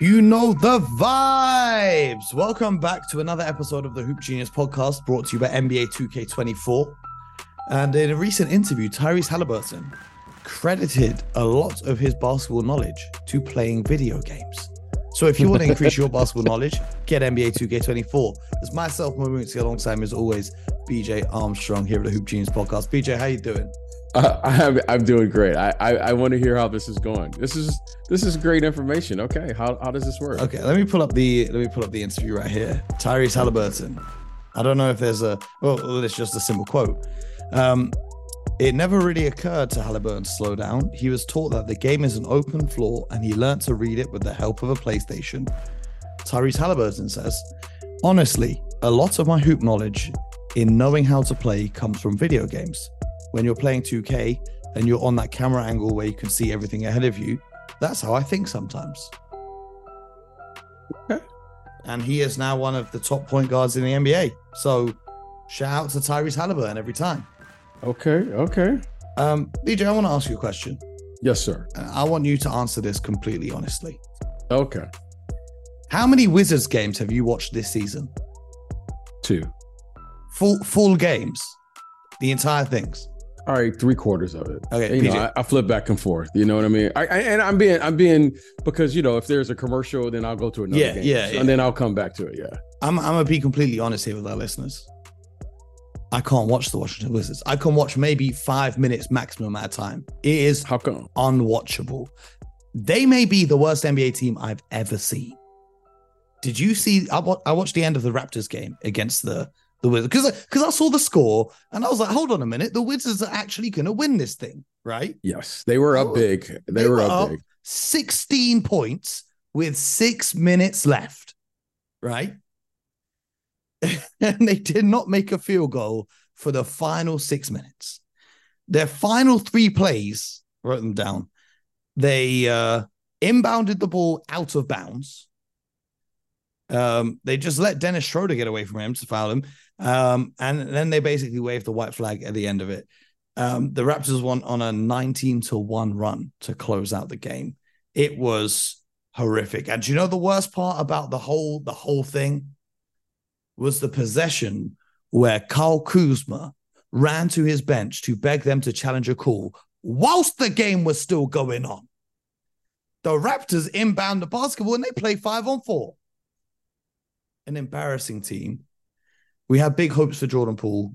You know the vibes. Welcome back to another episode of the Hoop Genius podcast brought to you by NBA 2K24. And in a recent interview, Tyrese Halliburton credited a lot of his basketball knowledge to playing video games. So if you want to increase your basketball knowledge, get NBA 2K24. It's myself, Mo Mooncey, alongside me as always, BJ Armstrong here at the Hoop Genius podcast. BJ, how you doing? I'm I'm doing great. I, I I want to hear how this is going. This is this is great information. Okay, how how does this work? Okay, let me pull up the let me pull up the interview right here. Tyrese Halliburton. I don't know if there's a well, it's just a simple quote. Um, it never really occurred to Halliburton to slow down. He was taught that the game is an open floor, and he learned to read it with the help of a PlayStation. Tyrese Halliburton says, "Honestly, a lot of my hoop knowledge in knowing how to play comes from video games." When you're playing 2K and you're on that camera angle where you can see everything ahead of you, that's how I think sometimes. Okay. And he is now one of the top point guards in the NBA. So shout out to Tyrese Halliburton every time. Okay. Okay. Um, BJ, I want to ask you a question. Yes, sir. I want you to answer this completely honestly. Okay. How many Wizards games have you watched this season? Two. Full full games. The entire things. All right, three quarters of it. Okay, you know, I, I, flip back and forth. You know what I mean? I, I, and I'm being, I'm being because you know, if there's a commercial, then I'll go to another yeah, game, yeah, yeah, and then I'll come back to it. Yeah, I'm, I'm gonna be completely honest here with our listeners. I can't watch the Washington Wizards. I can watch maybe five minutes maximum at a time. It is how come unwatchable. They may be the worst NBA team I've ever seen. Did you see? I, I watched the end of the Raptors game against the the Wizards because because I saw the score and I was like, hold on a minute, the Wizards are actually going to win this thing, right? Yes, they were up big. They, they were, were, up, big. Sixteen points with six minutes left, right? and they did not make a field goal for the final six minutes. Their final three plays, wrote them down. They uh inbounded the ball out of bounds. Um, they just let Dennis Schroeder get away from him to foul him. Um, and then they basically waved the white flag at the end of it. Um, the Raptors won on a 19 to 1 run to close out the game. It was horrific. And you know the worst part about the whole the whole thing was the possession where Kyle Kuzma ran to his bench to beg them to challenge a call whilst the game was still going on. The Raptors inbound the basketball and they play five on four. An embarrassing team we have big hopes for Jordan Poole.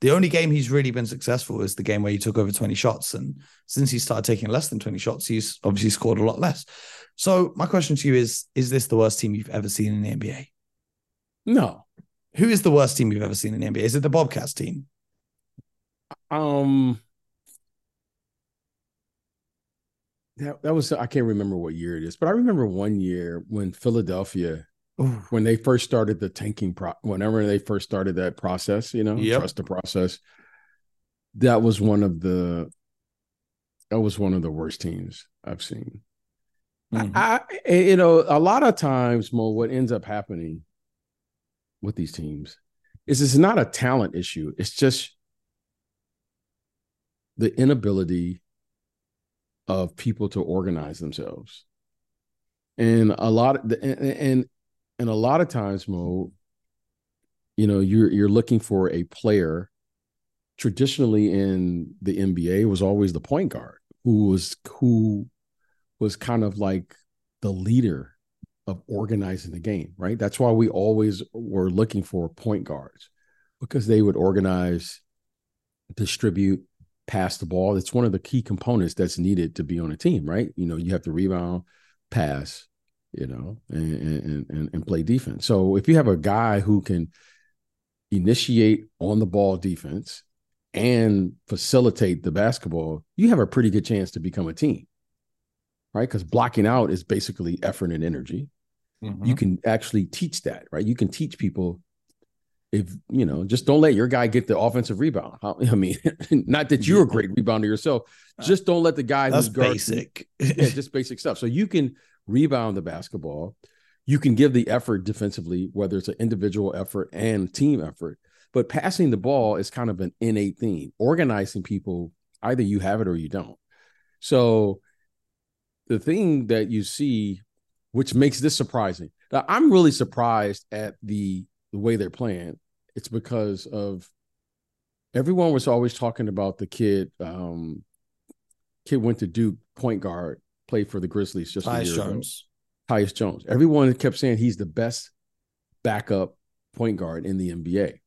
The only game he's really been successful is the game where he took over 20 shots. And since he started taking less than 20 shots, he's obviously scored a lot less. So my question to you is Is this the worst team you've ever seen in the NBA? No. Who is the worst team you've ever seen in the NBA? Is it the Bobcats team? Um that, that was I can't remember what year it is, but I remember one year when Philadelphia when they first started the tanking pro whenever they first started that process you know yep. trust the process that was one of the that was one of the worst teams i've seen mm-hmm. I, I, you know a lot of times mo what ends up happening with these teams is it's not a talent issue it's just the inability of people to organize themselves and a lot of the, and, and and a lot of times, Mo, you know, you're you're looking for a player. Traditionally, in the NBA, was always the point guard who was who was kind of like the leader of organizing the game, right? That's why we always were looking for point guards because they would organize, distribute, pass the ball. It's one of the key components that's needed to be on a team, right? You know, you have to rebound, pass, you know, and, and, and play defense. So if you have a guy who can initiate on the ball defense and facilitate the basketball, you have a pretty good chance to become a team, right? Because blocking out is basically effort and energy. Mm-hmm. You can actually teach that, right? You can teach people if you know, just don't let your guy get the offensive rebound. I mean, not that you're a great rebounder yourself, just don't let the guy That's who's basic, yeah, just basic stuff. So you can rebound the basketball. You can give the effort defensively, whether it's an individual effort and team effort. But passing the ball is kind of an innate thing. Organizing people, either you have it or you don't. So the thing that you see which makes this surprising. Now, I'm really surprised at the the way they're playing. It's because of everyone was always talking about the kid. Um, kid went to Duke, point guard, played for the Grizzlies just Tyus Jones. ago. Tyus Jones. Everyone kept saying he's the best backup point guard in the NBA.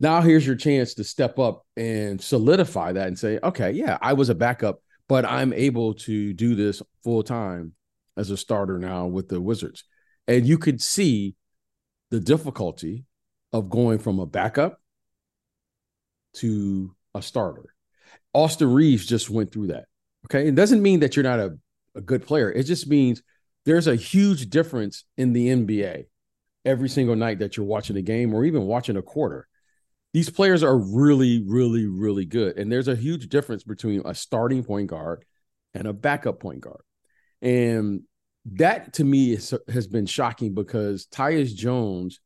Now here's your chance to step up and solidify that and say, okay, yeah, I was a backup, but I'm able to do this full time as a starter now with the Wizards. And you could see the difficulty of going from a backup to a starter. Austin Reaves just went through that. Okay. It doesn't mean that you're not a, a good player. It just means there's a huge difference in the NBA every single night that you're watching a game or even watching a quarter. These players are really, really, really good. And there's a huge difference between a starting point guard and a backup point guard. And that to me is, has been shocking because Tyus Jones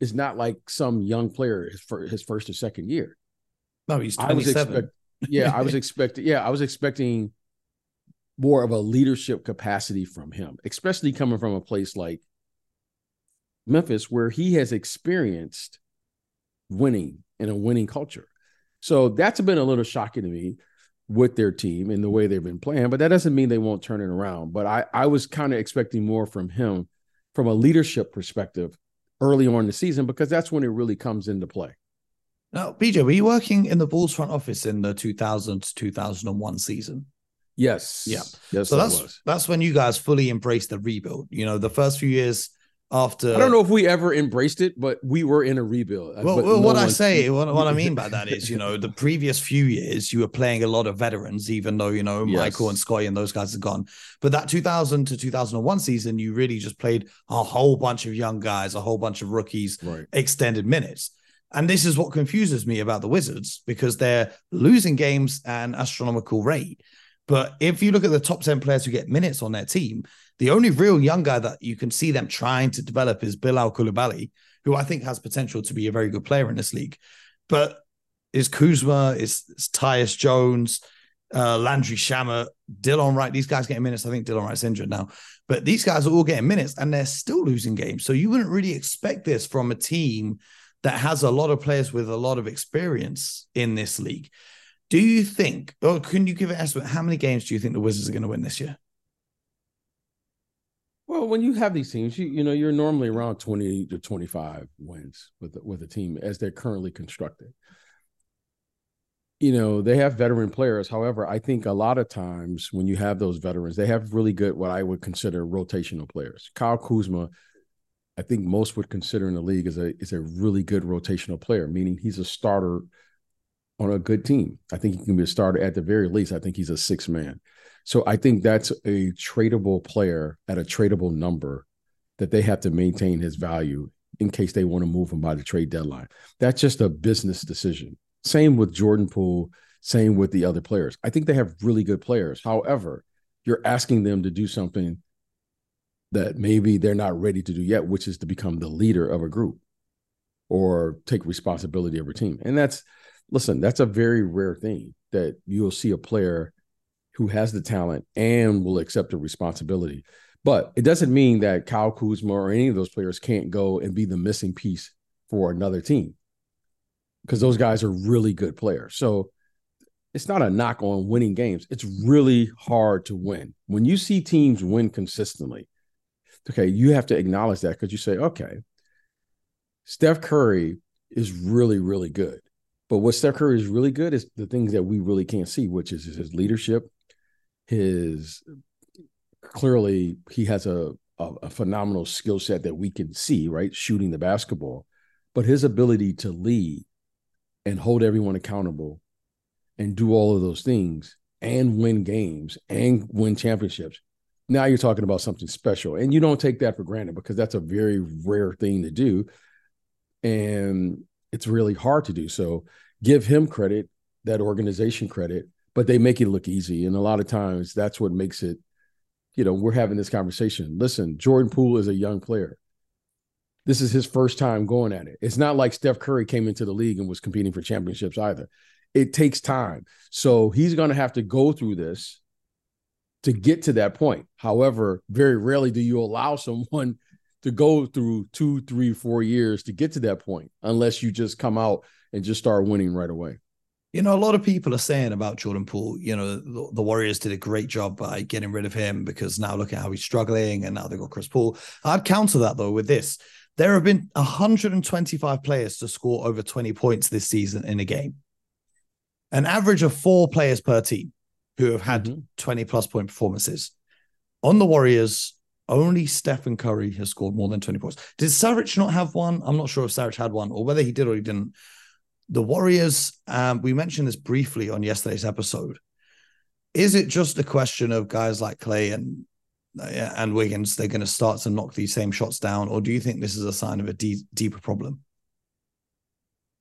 is not like some young player for his first or second year. No, he's 27. Expect, yeah, I was expecting. Yeah, I was expecting more of a leadership capacity from him, especially coming from a place like Memphis, where he has experienced winning in a winning culture. So that's been a little shocking to me with their team and the way they've been playing, but that doesn't mean they won't turn it around. But I, I was kind of expecting more from him from a leadership perspective early on in the season because that's when it really comes into play. Now, BJ, were you working in the Bulls front office in the 2000 to 2001 season? Yes. Yeah. Yes. So that's that's when you guys fully embraced the rebuild. You know, the first few years after I don't know if we ever embraced it, but we were in a rebuild. Well, well no what I say, what, what I mean by that is, you know, the previous few years you were playing a lot of veterans, even though you know yes. Michael and Scottie and those guys are gone. But that 2000 to 2001 season, you really just played a whole bunch of young guys, a whole bunch of rookies, right. extended minutes. And this is what confuses me about the Wizards because they're losing games at an astronomical rate. But if you look at the top 10 players who get minutes on their team, the only real young guy that you can see them trying to develop is Bilal Coulibaly, who I think has potential to be a very good player in this league. But is Kuzma, is, is Tyus Jones, uh, Landry Shamet, Delon Wright. These guys getting minutes. I think Delon Wright's injured now, but these guys are all getting minutes and they're still losing games. So you wouldn't really expect this from a team that has a lot of players with a lot of experience in this league. Do you think, or can you give an estimate? How many games do you think the Wizards are going to win this year? Well, when you have these teams, you you know you're normally around twenty to twenty five wins with with a team as they're currently constructed. You know they have veteran players. However, I think a lot of times when you have those veterans, they have really good what I would consider rotational players. Kyle Kuzma, I think most would consider in the league is a is a really good rotational player, meaning he's a starter on a good team. I think he can be a starter at the very least. I think he's a six man. So I think that's a tradable player at a tradable number that they have to maintain his value in case they want to move him by the trade deadline. That's just a business decision. Same with Jordan Poole, same with the other players. I think they have really good players. However, you're asking them to do something that maybe they're not ready to do yet, which is to become the leader of a group or take responsibility of a team. And that's listen, that's a very rare thing that you'll see a player who has the talent and will accept the responsibility. But it doesn't mean that Kyle Kuzma or any of those players can't go and be the missing piece for another team because those guys are really good players. So it's not a knock on winning games. It's really hard to win. When you see teams win consistently, okay, you have to acknowledge that because you say, okay, Steph Curry is really, really good. But what Steph Curry is really good is the things that we really can't see, which is his leadership, his clearly he has a, a, a phenomenal skill set that we can see, right? Shooting the basketball, but his ability to lead and hold everyone accountable and do all of those things and win games and win championships. Now you're talking about something special. And you don't take that for granted because that's a very rare thing to do. And it's really hard to do. So give him credit, that organization credit, but they make it look easy. And a lot of times that's what makes it, you know, we're having this conversation. Listen, Jordan Poole is a young player. This is his first time going at it. It's not like Steph Curry came into the league and was competing for championships either. It takes time. So he's going to have to go through this to get to that point. However, very rarely do you allow someone to go through two, three, four years to get to that point, unless you just come out and just start winning right away. You know, a lot of people are saying about Jordan Poole, you know, the, the, Warriors did a great job by getting rid of him because now look at how he's struggling and now they've got Chris Paul. I'd counter that though with this. There have been 125 players to score over 20 points this season in a game. An average of four players per team who have had mm-hmm. 20 plus point performances. On the Warriors, only Stephen Curry has scored more than 20 points. Did Saric not have one? I'm not sure if Saric had one or whether he did or he didn't. The Warriors, um, we mentioned this briefly on yesterday's episode. Is it just a question of guys like Klay and and Wiggins? They're going to start to knock these same shots down, or do you think this is a sign of a deep, deeper problem?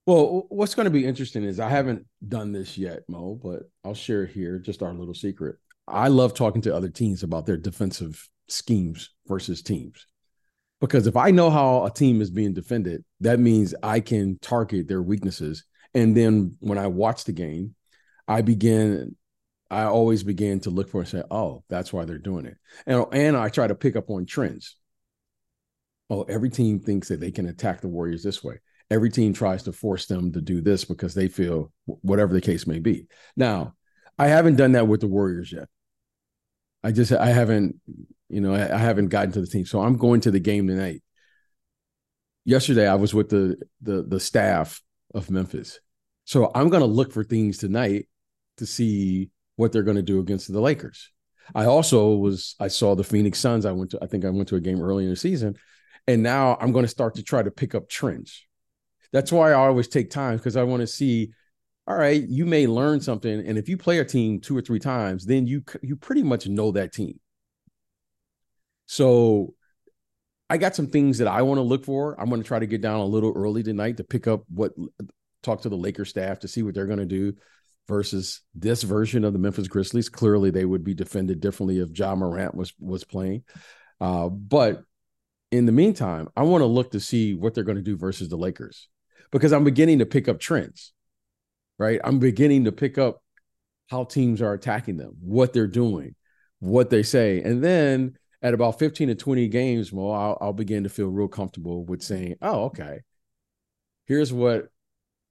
Well, what's going to be interesting is I haven't done this yet, Mo, but I'll share here just our little secret. I love talking to other teams about their defensive schemes versus teams. Because if I know how a team is being defended, that means I can target their weaknesses. And then when I watch the game, I begin, I always begin to look for and say, oh, that's why they're doing it. And, and I try to pick up on trends. Oh, every team thinks that they can attack the Warriors this way. Every team tries to force them to do this because they feel whatever the case may be. Now, I haven't done that with the Warriors yet. I just I haven't you know, I, I haven't gotten to the team, so I'm going to the game tonight. Yesterday, I was with the the the staff of Memphis, so I'm going to look for things tonight to see what they're going to do against the Lakers. I also was I saw the Phoenix Suns. I went to I think I went to a game early in the season, and now I'm going to start to try to pick up trends. That's why I always take time because I want to see. All right, you may learn something, and if you play a team two or three times, then you you pretty much know that team. So I got some things that I want to look for. I'm going to try to get down a little early tonight to pick up what talk to the Lakers staff to see what they're going to do versus this version of the Memphis Grizzlies. Clearly, they would be defended differently if Ja Morant was was playing. Uh, but in the meantime, I want to look to see what they're going to do versus the Lakers because I'm beginning to pick up trends. Right, I'm beginning to pick up how teams are attacking them, what they're doing, what they say, and then at about 15 to 20 games, Mo, I'll, I'll begin to feel real comfortable with saying, oh, okay, here's what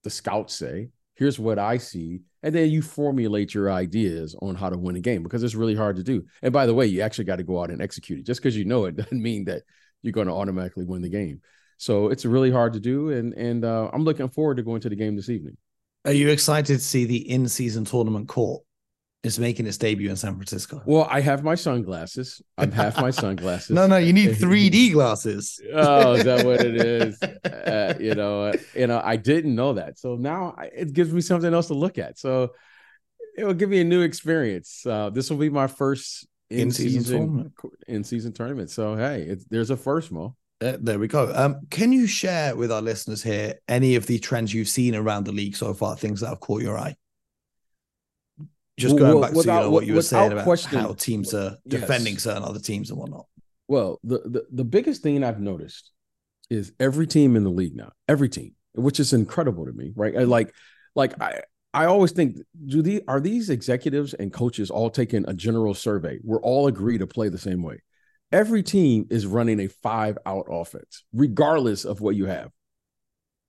the scouts say. Here's what I see. And then you formulate your ideas on how to win a game because it's really hard to do. And by the way, you actually got to go out and execute it. Just because you know it doesn't mean that you're going to automatically win the game. So it's really hard to do. And and uh, I'm looking forward to going to the game this evening. Are you excited to see the in-season tournament court? is making its debut in San Francisco. Well, I have my sunglasses. I'm half my sunglasses. no, no, you need 3D glasses. oh, is that what it is? Uh, you know, uh, you know, I didn't know that. So now I, it gives me something else to look at. So it will give me a new experience. Uh, this will be my first in season tournament. in season tournament. So hey, there's a first, Mo. Uh, there we go. Um, can you share with our listeners here any of the trends you've seen around the league so far, things that have caught your eye? just going well, back without, to you know, what you were saying about question, how teams are defending yes. certain other teams and whatnot. Well, the, the the biggest thing I've noticed is every team in the league now, every team, which is incredible to me, right? I like, like I I always think, do the are these executives and coaches all taking a general survey? We're all agree to play the same way. Every team is running a five out offense, regardless of what you have.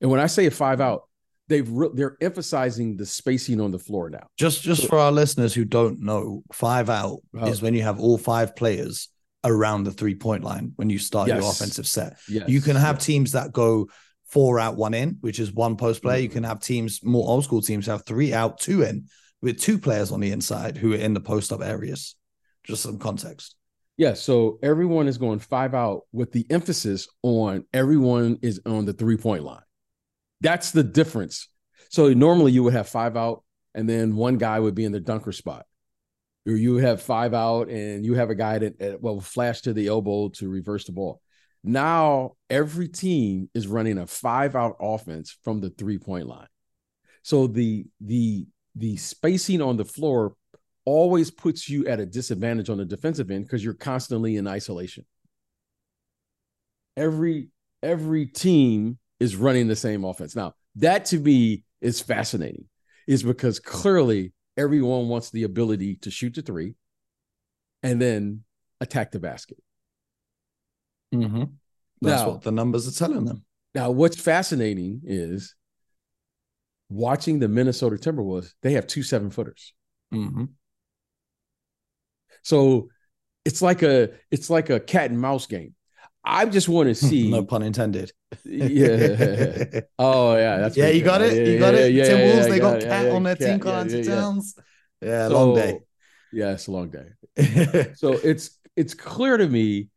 And when I say a five out, they've re- they're emphasizing the spacing on the floor now. Just just so, for our listeners who don't know, five out oh. is when you have all five players around the three point line when you start yes. your offensive set. Yes. You can have yes. teams that go four out, one in, which is one post player. Mm-hmm. You can have teams, more old school teams, have three out, two in, with two players on the inside who are in the post up areas. Just some context. Yeah, so everyone is going five out with the emphasis on everyone is on the three point line. That's the difference. So normally you would have five out, and then one guy would be in the dunker spot. Or you have five out, and you have a guy that, that well flash to the elbow to reverse the ball. Now every team is running a five out offense from the three point line. So the the the spacing on the floor always puts you at a disadvantage on the defensive end because you're constantly in isolation. Every every team is running the same offense. Now, that to me is fascinating, is because clearly everyone wants the ability to shoot the three. and then attack the basket. Mm-hmm. That's Now- what the numbers are telling them. Now, what's fascinating is watching the Minnesota Timberwolves, they have two seven footers. Mm-hmm. So it's like a it's like a cat and mouse game. I just want to see. no pun intended. yeah. Oh yeah, that's yeah, you got it. You Yeah, got yeah, it. yeah, Timberwolves, yeah, they got got cat Yeah, on their cat, team yeah, yeah. Towns. Yeah, So, long day. Yeah, it's a long day. So it's it's clear to me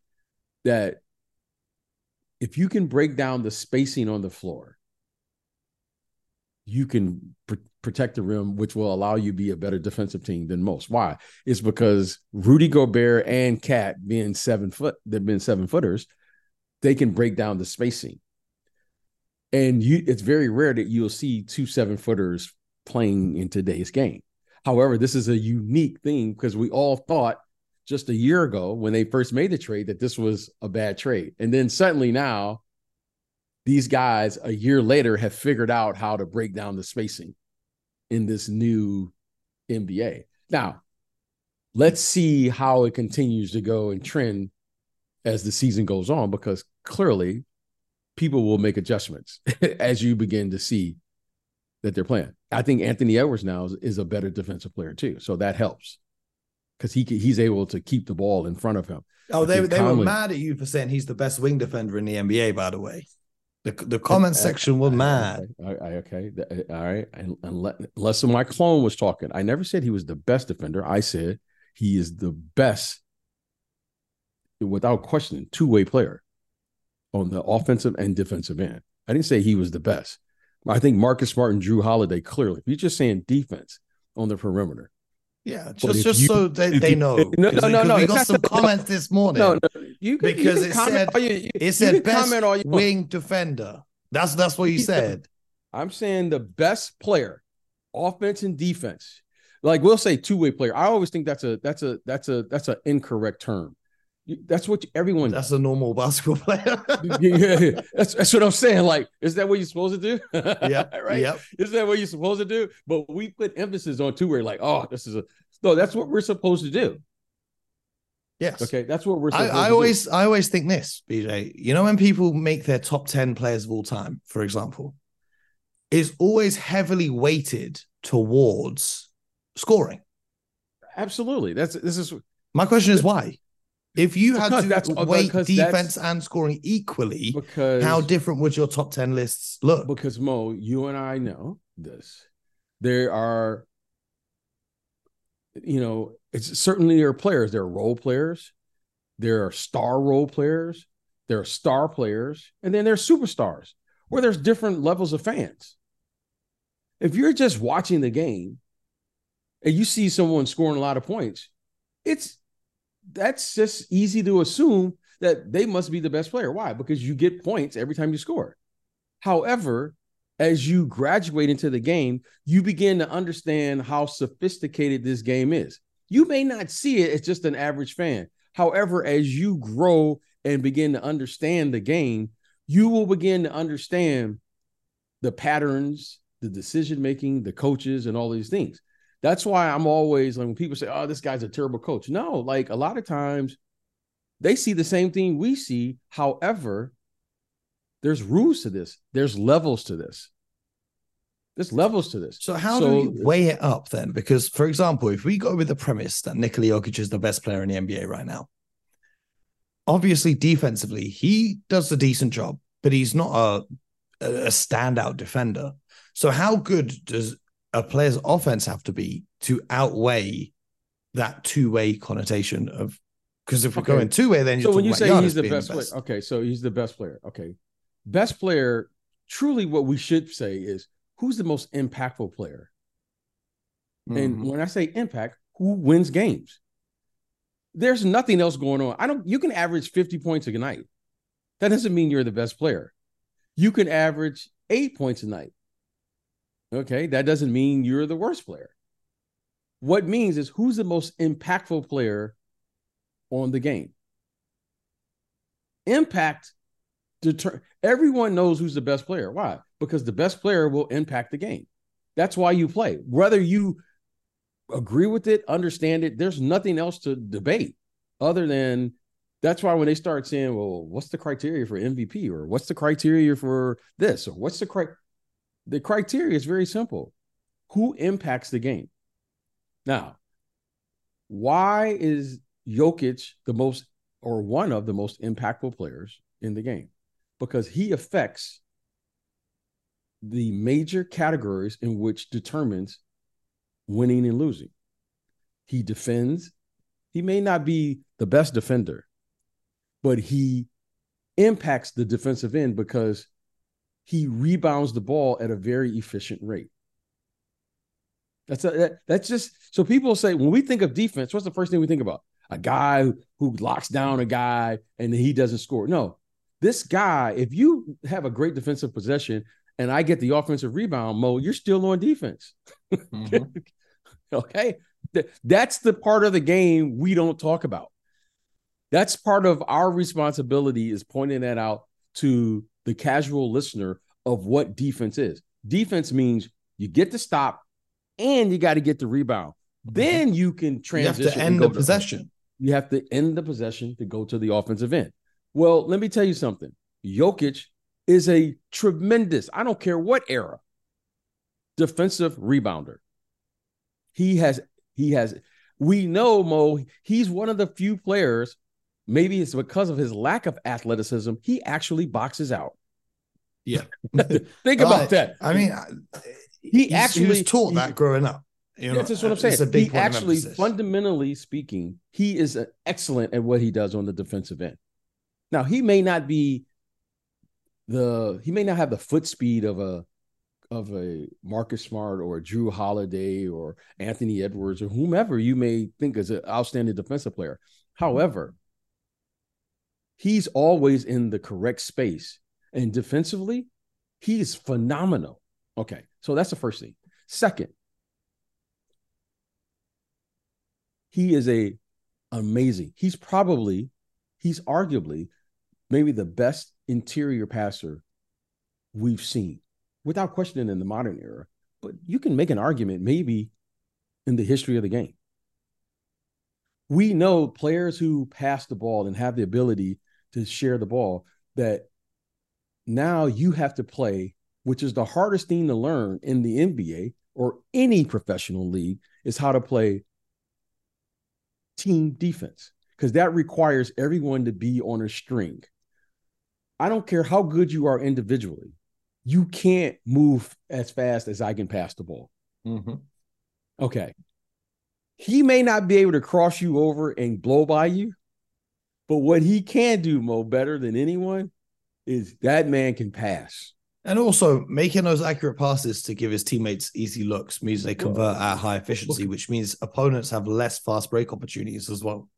that if you can break down the spacing on the floor, you can pr- protect the rim, which will allow you be a better defensive team than most. Why? It's because Rudy Gobert and KAT being seven foot, they've been seven footers, they can break down the spacing. And you it's very rare that you'll see two seven footers playing in today's game. However, this is a unique thing because we all thought just a year ago when they first made the trade that this was a bad trade. And then suddenly now, these guys a year later have figured out how to break down the spacing in this new NBA. Now, let's see how it continues to go and trend as the season goes on because clearly people will make adjustments as you begin to see that they're playing. I think Anthony Edwards now is, is a better defensive player too, so that helps because he he's able to keep the ball in front of him. Oh, I they, they were mad at you for saying he's the best wing defender in the NBA, by the way. The, the comment section were mad. Okay, I- I- okay, th- uh, all right. And, and let, unless my clone was talking, I never said he was the best defender. I said he is the best, without question, two way player on the offensive and defensive end. I didn't say he was the best. I think Marcus Smart and Jrue Holiday clearly. If you're just saying defense on the perimeter, Yeah, just just you- so they, they know. No, no, no, no, We got some comments this morning. no, no, you can, Because you it said- you, you- It said can best comment all you want. wing defender. That's that's what you said. I'm saying the best player, offense and defense. Like we'll say two way player. I always think that's a that's a that's a that's an incorrect term. That's what everyone. That's a normal basketball player. yeah, that's that's what I'm saying. Like, is that what you're supposed to do? yeah, right. Yep. Is that what you're supposed to do? But we put emphasis on two way. Like, oh, this is a no. That's what we're supposed to do. Yes. Okay, that's what we're. I, I always I always think this, BJ. You know, when people make their top 10 players of all time, for example, is always heavily weighted towards scoring. absolutely. That's this is My question is why? If you had Because to that's- weight defense and scoring equally, because how different would your top 10 lists look? because Mo, you and I know this. There are, you know, it's certainly there are players. There are role players, there are star role players, there are star players, and then there's superstars where there's different levels of fans. If you're just watching the game and you see someone scoring a lot of points, it's that's just easy to assume that they must be the best player. Why? Because you get points every time you score. However, as you graduate into the game, you begin to understand how sophisticated this game is. You may not see it as just an average fan. However, as you grow and begin to understand the game, you will begin to understand the patterns, the decision making, the coaches, and all these things. That's why I'm always like when people say, "Oh, this guy's a terrible coach." No, like a lot of times they see the same thing we see. However, there's rules to this. There's levels to this. There's levels to this. So how So- do we weigh it up then? Because, for example, if we go with the premise that Nikola Jokic is the best player in the NBA right now, obviously defensively he does a decent job, but he's not a a standout defender. So how good does a player's offense have to be to outweigh that two way connotation of? Because if we're Okay. going two way, then So you're when you say he's Giannis the best, player, okay, so he's the best player. Okay, best player. Truly, what we should say is who's the most impactful player. And Mhm. when I say impact, who wins games? There's nothing else going on. I don't. You can average 50 points a night. That doesn't mean you're the best player. You can average eight points a night. Okay, that doesn't mean you're the worst player. What means is who's the most impactful player on the game. Impact deter everyone knows who's the best player. Why? Because the best player will impact the game. That's why you play. Whether you agree with it, understand it. There's nothing else to debate other than that's why when they start saying, well, what's the criteria for MVP or what's the criteria for this or what's the cri- the criteria is very simple. Who impacts the game? Now, why is Jokic the most or one of the most impactful players in the game? Because he affects the major categories in which determines winning and losing. He defends. He may not be the best defender, but he impacts the defensive end because he rebounds the ball at a very efficient rate. That's a, that, that's just so people say when we think of defense, what's the first thing we think about? A guy who, who locks down a guy and he doesn't score. No, this guy, if you have a great defensive possession and I get the offensive rebound, Mo, you're still on defense. Mm-hmm. okay. That's the part of the game we don't talk about. That's part of our responsibility is pointing that out to the casual listener of what defense is. Defense means you get to stop and you got to get the rebound. Then you can transition. You have to end the possession. You have to end the possession to go to the offensive end. Well, let me tell you something. Jokic is a tremendous, I don't care what era, defensive rebounder. He has, he has, we know Mo, he's one of the few players maybe it's because of his lack of athleticism, he actually boxes out. Yeah. Think about that. I mean, he actually he was taught that growing up. You know, that's what I'm uh, saying. he actually, fundamentally speaking, he is uh, excellent at what he does on the defensive end. Now, he may not be the he may not have the foot speed of a of a Marcus Smart or a Jrue Holiday or Anthony Edwards or whomever you may think is an outstanding defensive player. However, he's always in the correct space. And defensively, he's phenomenal. Okay, so that's the first thing. Second, he is a amazing. He's probably, he's arguably maybe the best interior passer we've seen, without question in the modern era. But you can make an argument maybe in the history of the game. We know players who pass the ball and have the ability to share the ball that now you have to play, which is the hardest thing to learn in the NBA or any professional league, is how to play team defense because that requires everyone to be on a string. I don't care how good you are individually, you can't move as fast as I can pass the ball. Mm-hmm. Okay. He may not be able to cross you over and blow by you, but what he can do, Mo, better than anyone is that man can pass. And also making those accurate passes to give his teammates easy looks means they convert at high efficiency, which means opponents have less fast break opportunities as well.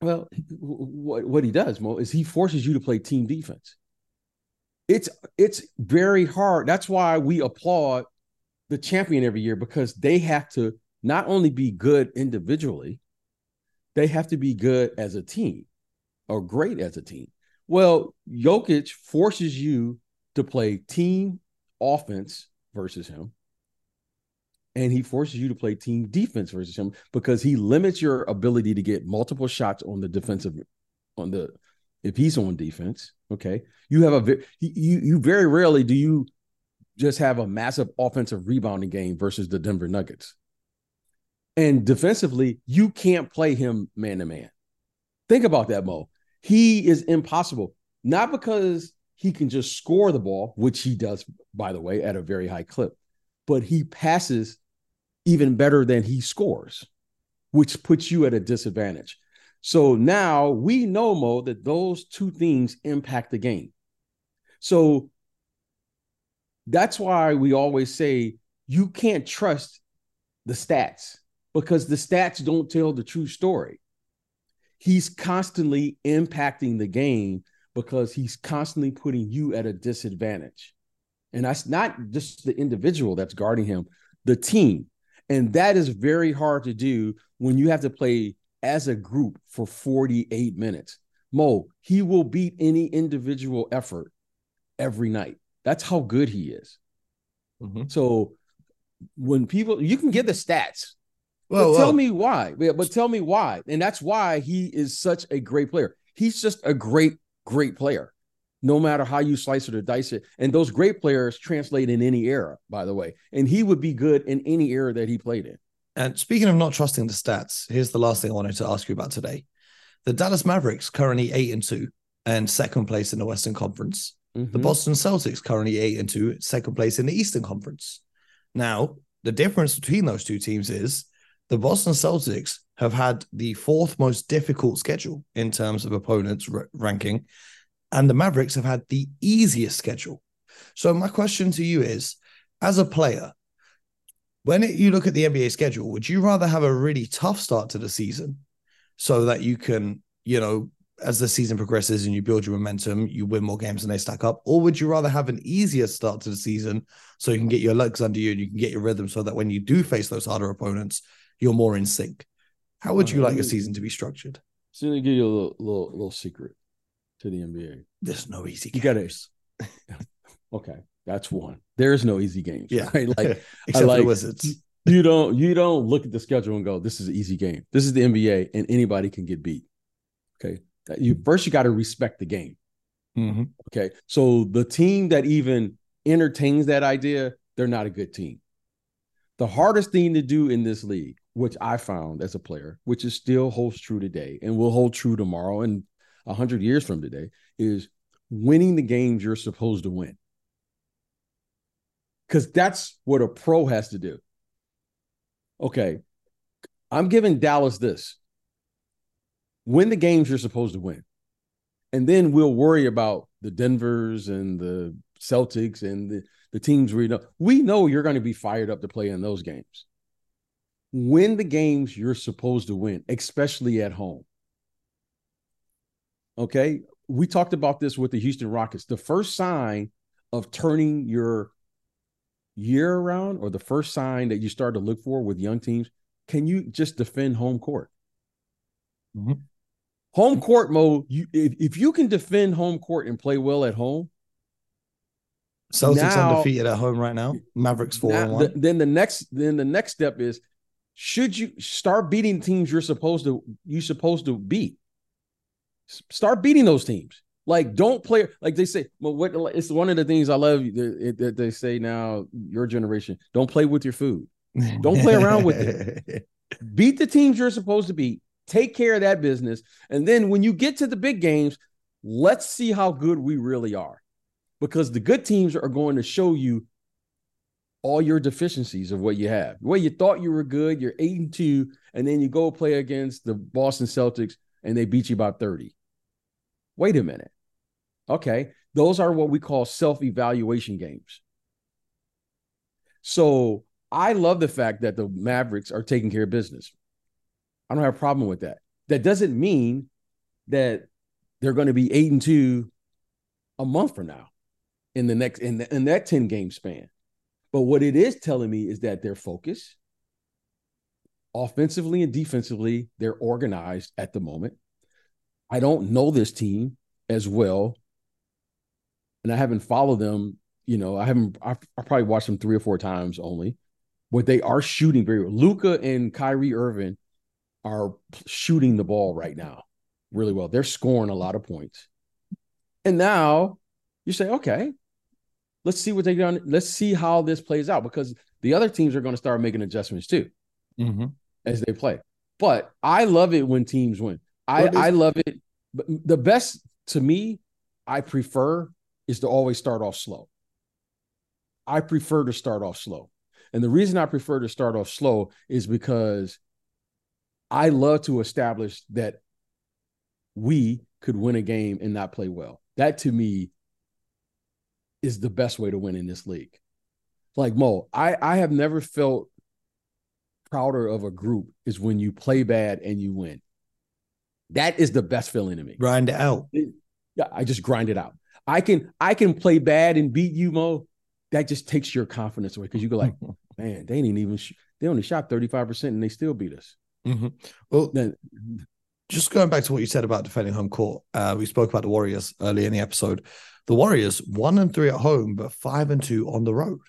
Well, what, what he does, Mo, is he forces you to play team defense. It's it's very hard. That's why we applaud the champion every year because they have to not only be good individually, they have to be good as a team are great as a team. Well, Jokic forces you to play team offense versus him. And he forces you to play team defense versus him because he limits your ability to get multiple shots on the defensive on the if he's on defense. Okay. You have a you you very rarely do you just have a massive offensive rebounding game versus the Denver Nuggets. And defensively, you can't play him man to man. Think about that, Mo. He is impossible, not because he can just score the ball, which he does, by the way, at a very high clip, but he passes even better than he scores, which puts you at a disadvantage. So now we know, Mo, that those two things impact the game. So that's why we always say you can't trust the stats because the stats don't tell the true story he's constantly impacting the game because he's constantly putting you at a disadvantage. And that's not just the individual that's guarding him, the team. And that is very hard to do when you have to play as a group for 48 minutes. Mo, he will beat any individual effort every night. That's how good he is. Mm-hmm. So when people, you can get the stats Well, but tell well. me why. But tell me why. And that's why he is such a great player. He's just a great, great player, no matter how you slice it or dice it. And those great players translate in any era, by the way. And he would be good in any era that he played in. And speaking of not trusting the stats, here's the last thing I wanted to ask you about today. The Dallas Mavericks currently eight and two and second place in the Western Conference. Mm-hmm. The Boston Celtics currently eight and two, second place in the Eastern Conference. Now, the difference between those two teams is the Boston Celtics have had the fourth most difficult schedule in terms of opponents r- ranking, and the Mavericks have had the easiest schedule. So, my question to you is as a player, when it, you look at the NBA schedule, would you rather have a really tough start to the season so that you can, you know, as the season progresses and you build your momentum, you win more games and they stack up? Or would you rather have an easier start to the season so you can get your legs under you and you can get your rhythm so that when you do face those harder opponents, you're more in sync? How would you like your season to be structured? So let me give you a little, little, little secret to the NBA. There's no easy games. You got to. okay, that's one. There's no easy games. Yeah, right? like except like, the Wizards. You don't you don't look at the schedule and go, "This is an easy game." This is the NBA, and anybody can get beat. Okay, you first you got to respect the game. Mm-hmm. Okay, so the team that even entertains that idea, they're not a good team. The hardest thing to do in this league, which I found as a player, which is still holds true today and will hold true tomorrow and a hundred years from today, is winning the games you're supposed to win. Because that's what a pro has to do. Okay, I'm giving Dallas this win the games you're supposed to win. And then we'll worry about the Denvers and the Celtics and the, the teams we know. We know you're going to be fired up to play in those games. Win the games you're supposed to win, especially at home. Okay. We talked about this with the Houston Rockets. The first sign of turning your year around, or the first sign that you start to look for with young teams, can you just defend home court? Mm-hmm home court mode, you if, if you can defend home court and play well at home. Celtics now, undefeated at home right now. Mavericks four and one. The, then the next then the next step is should you start beating teams you're supposed to you supposed to beat? Start beating those teams. Like don't play like they say. Well, what it's one of the things I love that they say now. Your generation don't play with your food. Don't play around with it. Beat the teams you're supposed to beat Take care of that business. And then when you get to the big games, let's see how good we really are. Because the good teams are going to show you all your deficiencies of what you have. Where you thought you were good, you're eight and two, and then you go play against the Boston Celtics and they beat you by 30. Wait a minute. Okay. Those are what we call self evaluation games. So I love the fact that the Mavericks are taking care of business. I don't have a problem with that. That doesn't mean that they're going to be eight and two a month from now in the next in, the, in that 10 game span. But what it is telling me is that they're focused offensively and defensively, they're organized at the moment. I don't know this team as well. And I haven't followed them, you know, I haven't I, probably watched them three or four times only. But they are shooting very well. Luka and Kyrie Irving are shooting the ball right now really well. They're scoring a lot of points. And now you say, okay, let's see what they done. Let's see how this plays out because the other teams are going to start making adjustments too mm-hmm. as they play. But I love it when teams win. I, I love it. But the best to me, I prefer is to always start off slow. I prefer to start off slow. And the reason I prefer to start off slow is because I love to establish that we could win a game and not play well. That to me is the best way to win in this league. Like Mo, I, I have never felt prouder of a group is when you play bad and you win. That is the best feeling to me. Grind it out. Yeah, I just grind it out. I can I can play bad and beat you, Mo. That just takes your confidence away because you go like, man, they didn't even sh- they only shot 35% and they still beat us. Mm-hmm. Well, then, just going back to what you said about defending home court, uh, we spoke about the Warriors early in the episode. The Warriors one and three at home, but five and two on the road.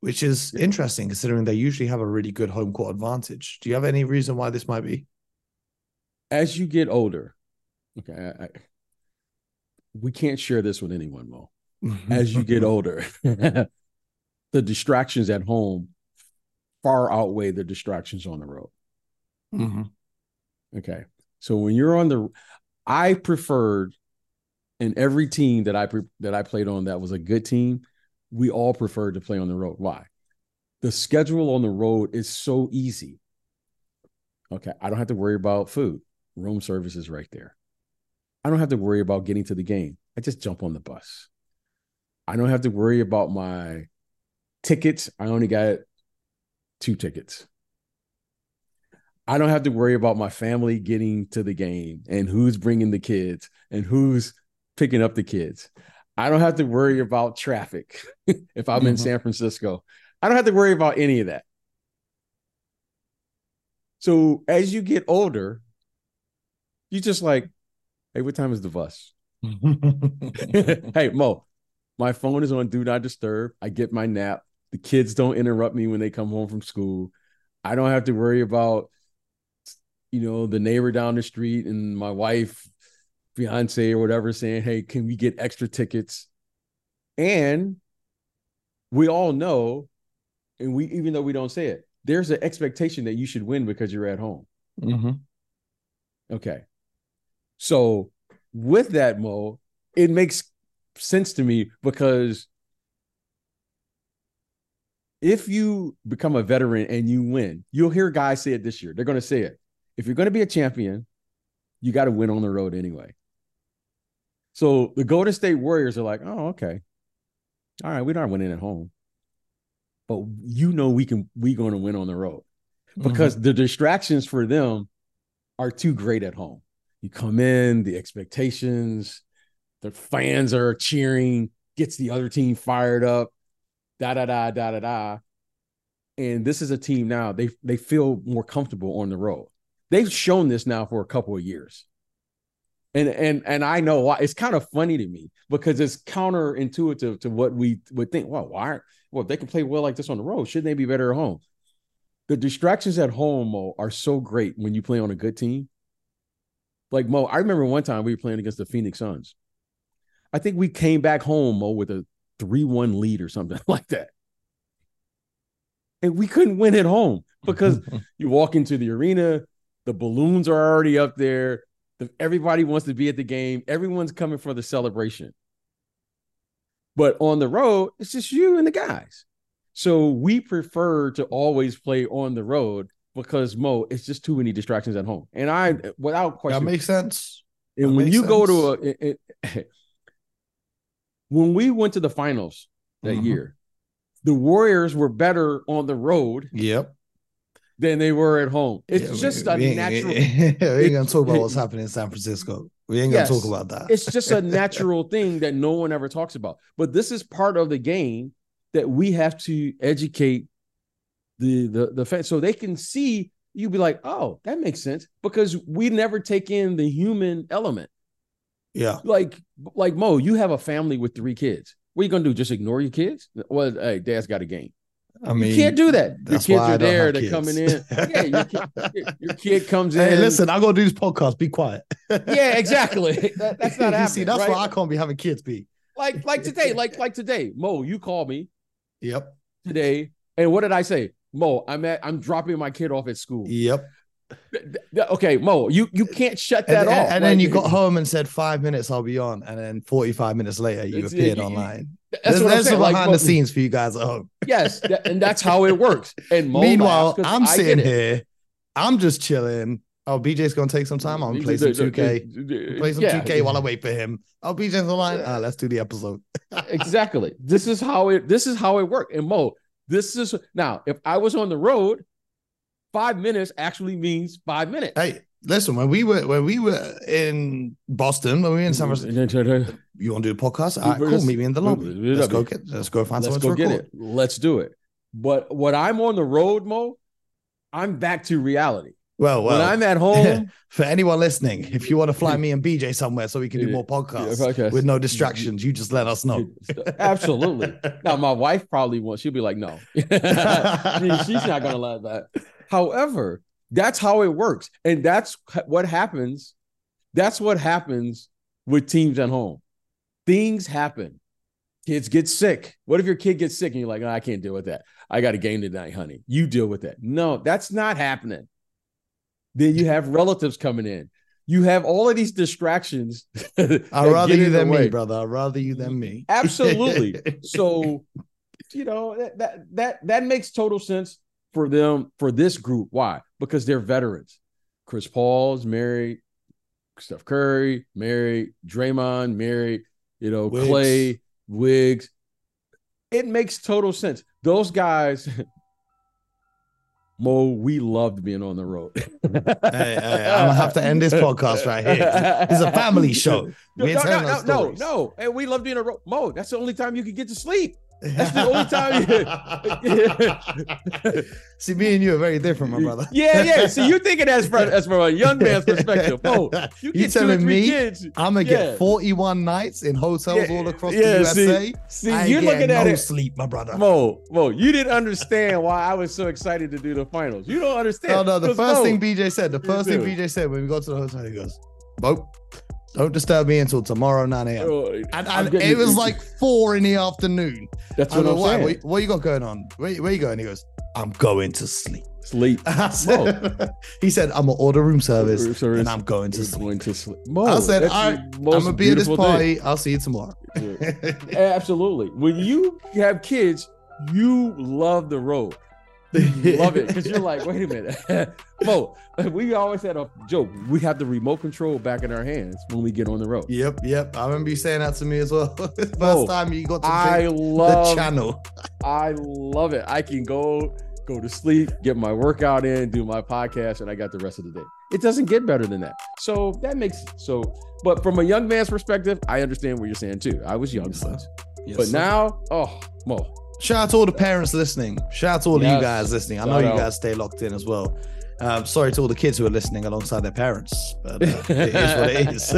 which is interesting considering they usually have a really good home court advantage. Do you have any reason why this might be? As you get older, okay, I, I, we can't share this with anyone, Mo. As you get older, the distractions at home far outweigh the distractions on the road. Mm-hmm. Okay. So when you're on the, I preferred in every team that I that I played on that was a good team, we all preferred to play on the road. Why? The schedule on the road is so easy. Okay, I don't have to worry about food. Room service is right there. I don't have to worry about getting to the game. I just jump on the bus. I don't have to worry about my tickets. I only got two tickets. I don't have to worry about my family getting to the game and who's bringing the kids and who's picking up the kids. I don't have to worry about traffic if I'm mm-hmm. in San Francisco. I don't have to worry about any of that. So as you get older, you just like, hey, what time is the bus? hey, Mo, my phone is on do not disturb. I get my nap. The kids don't interrupt me when they come home from school. I don't have to worry about, you know, the neighbor down the street and my wife fiance or whatever saying, "Hey, can we get extra tickets?" And we all know, and we even though we don't say it, there's an expectation that you should win because you're at home. Mm-hmm. Okay, so with that, Mo, it makes sense to me because if you become a veteran and you win, you'll hear guys say it this year. They're going to say it. If you're going to be a champion, you got to win on the road anyway. So the Golden State Warriors are like, oh, okay. All right, we're not winning at home. But you know we can we going to win on the road. Because mm-hmm. the distractions for them are too great at home. You come in, the expectations, the fans are cheering, gets the other team fired up, da da da da da da. And this is a team now, they they feel more comfortable on the road. They've shown this now for a couple of years and and and I know why it's kind of funny to me because it's counterintuitive to what we would think. Well, why? Well, if they can play well like this on the road, shouldn't they be better at home? The distractions at home, Mo, are so great when you play on a good team. Like Mo, I remember one time we were playing against the Phoenix Suns. I think we came back home, Mo, with a three-one lead or something like that, and we couldn't win at home because you walk into the arena, the balloons are already up there everybody wants to be at the game. Everyone's coming for the celebration. But on the road, it's just you and the guys. So we prefer to always play on the road because Mo, it's just too many distractions at home. And I, without question, that makes sense. And that when you sense. go to a, it, it, when we went to the finals that mm-hmm. year, the Warriors were better on the road. Yep than they were at home. It's yeah, just we, a we natural. we ain't gonna talk about what's happening in San Francisco. We ain't yes, gonna talk about that. it's just a natural thing that no one ever talks about. But this is part of the game that we have to educate the the the fans so they can see. You be like, oh, that makes sense because we never take in the human element. Yeah, like like Mo, you have a family with three kids. What are you gonna do? Just ignore your kids? Well, hey, dad's got a game. I mean, you can't do that. Your kids are there. They're coming in. Yeah, your kid, your kid comes in. Hey, listen, I'm gonna do this podcast. Be quiet. yeah, exactly. That, that's not happening. See, that's right? why I can't be having kids be. Like, like today, like, like today, Mo, you call me. Yep. Today, and what did I say, Mo? I'm at. I'm dropping my kid off at school. Yep. Okay, Mo, you you can't shut that and, off. And, and then you got home and said five minutes, I'll be on, and then forty five minutes later, you appeared online. That's, that's behind like, the scenes for you guys at home. Yes, and that's how it works. And Mo meanwhile, I'm sitting here, I'm just chilling. Oh, BJ's gonna take some time. I'm gonna play some 2K. Play some yeah. 2K while I wait for him. Oh, BJ's online. Uh, let's do the episode. exactly. This is how it. This is how it worked. And Mo, this is now. If I was on the road, five minutes actually means five minutes. Hey, listen, when we were when we were in Boston, when we were in San mm-hmm. Francisco, you want to do a podcast? All right, cool. Meet me in the lobby. Let's go get. Let's go find let's go get it. Let's do it. But what I'm on the road, Mo, I'm back to reality. Well, well, when I'm at home, for anyone listening, if you want to fly me and BJ somewhere so we can do more podcasts yeah, with no distractions, you just let us know. absolutely. Now, my wife probably won't. She'll be like, no, She- she's not going to let that. However, that's how it works. And that's what happens. That's what happens with teams at home. Things happen. Kids get sick. What if your kid gets sick and you're like, "Oh, I can't deal with that. I got a game tonight, honey. You deal with that. No, that's not happening. Then you have relatives coming in. You have all of these distractions. I'd rather you than me, brother. I'd rather you than me. Absolutely. So, you know, that, that that that makes total sense for them for this group. Why? Because they're veterans. Chris Paul's married, Steph Curry married, Draymond married, you know, Wiggs. Klay, Wiggs. It makes total sense. Those guys, Mo, we loved being on the road. hey, hey, I'm gonna have to end this podcast right here. It's a family show. No, no, no, no no. And we love being a road. Mo, that's the only time you can get to sleep. That's the only time See, me and you are very different, my brother. Yeah, yeah. See, you're thinking as from as from a young man's perspective. Oh, you You get or telling me kids. I'm gonna Yeah. get 41 nights in hotels Yeah, all across yeah, the USA. See, ain't you're looking at no it. sleep, my brother. Mo, Mo, you didn't understand why I was so excited to do the finals. You don't understand. No, no, the first Mo- thing BJ said, the first thing BJ said when we got to the hotel, he goes, Bo, don't disturb me until tomorrow 9 a.m. And, and it was like four in the afternoon. that's I what I'm saying. What, what you got going on? Where, where you going? He goes, I'm going to sleep. Sleep. I said, he said, I'm gonna order room service, Room service. and I'm going to sleep. going to sleep. Mo, I said, that's all the right, I'm most gonna be at this party. I'll see you tomorrow. Absolutely. When you have kids, you love the road. Love it because you're like, wait a minute, Mo. We always had a joke. We have the remote control back in our hands when we get on the road. Yep, yep. I remember you saying that to me as well. First Oh, time you got to I pick the channel. I love it. I can go go to sleep, get my workout in, do my podcast, and I got the rest of the day. It doesn't get better than that. So that makes so. But from a young man's perspective, I understand what you're saying too. I was young, Yes, Yes, but sir. now, oh, Mo, Shout out to all the parents listening. Shout out to all of you guys listening. I know Shout you out. guys stay locked in as well. Um, sorry to all the kids who are listening alongside their parents, but uh, it is what it is.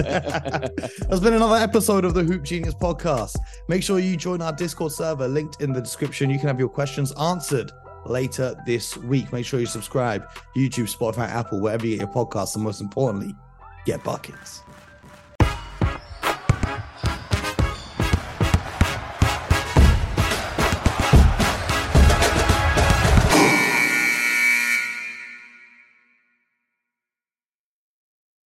There's been another episode of the Hoop Genius podcast. Make sure you join our Discord server linked in the description. You can have your questions answered later this week. Make sure you subscribe, YouTube, Spotify, Apple, wherever you get your podcasts, and most importantly, get buckets.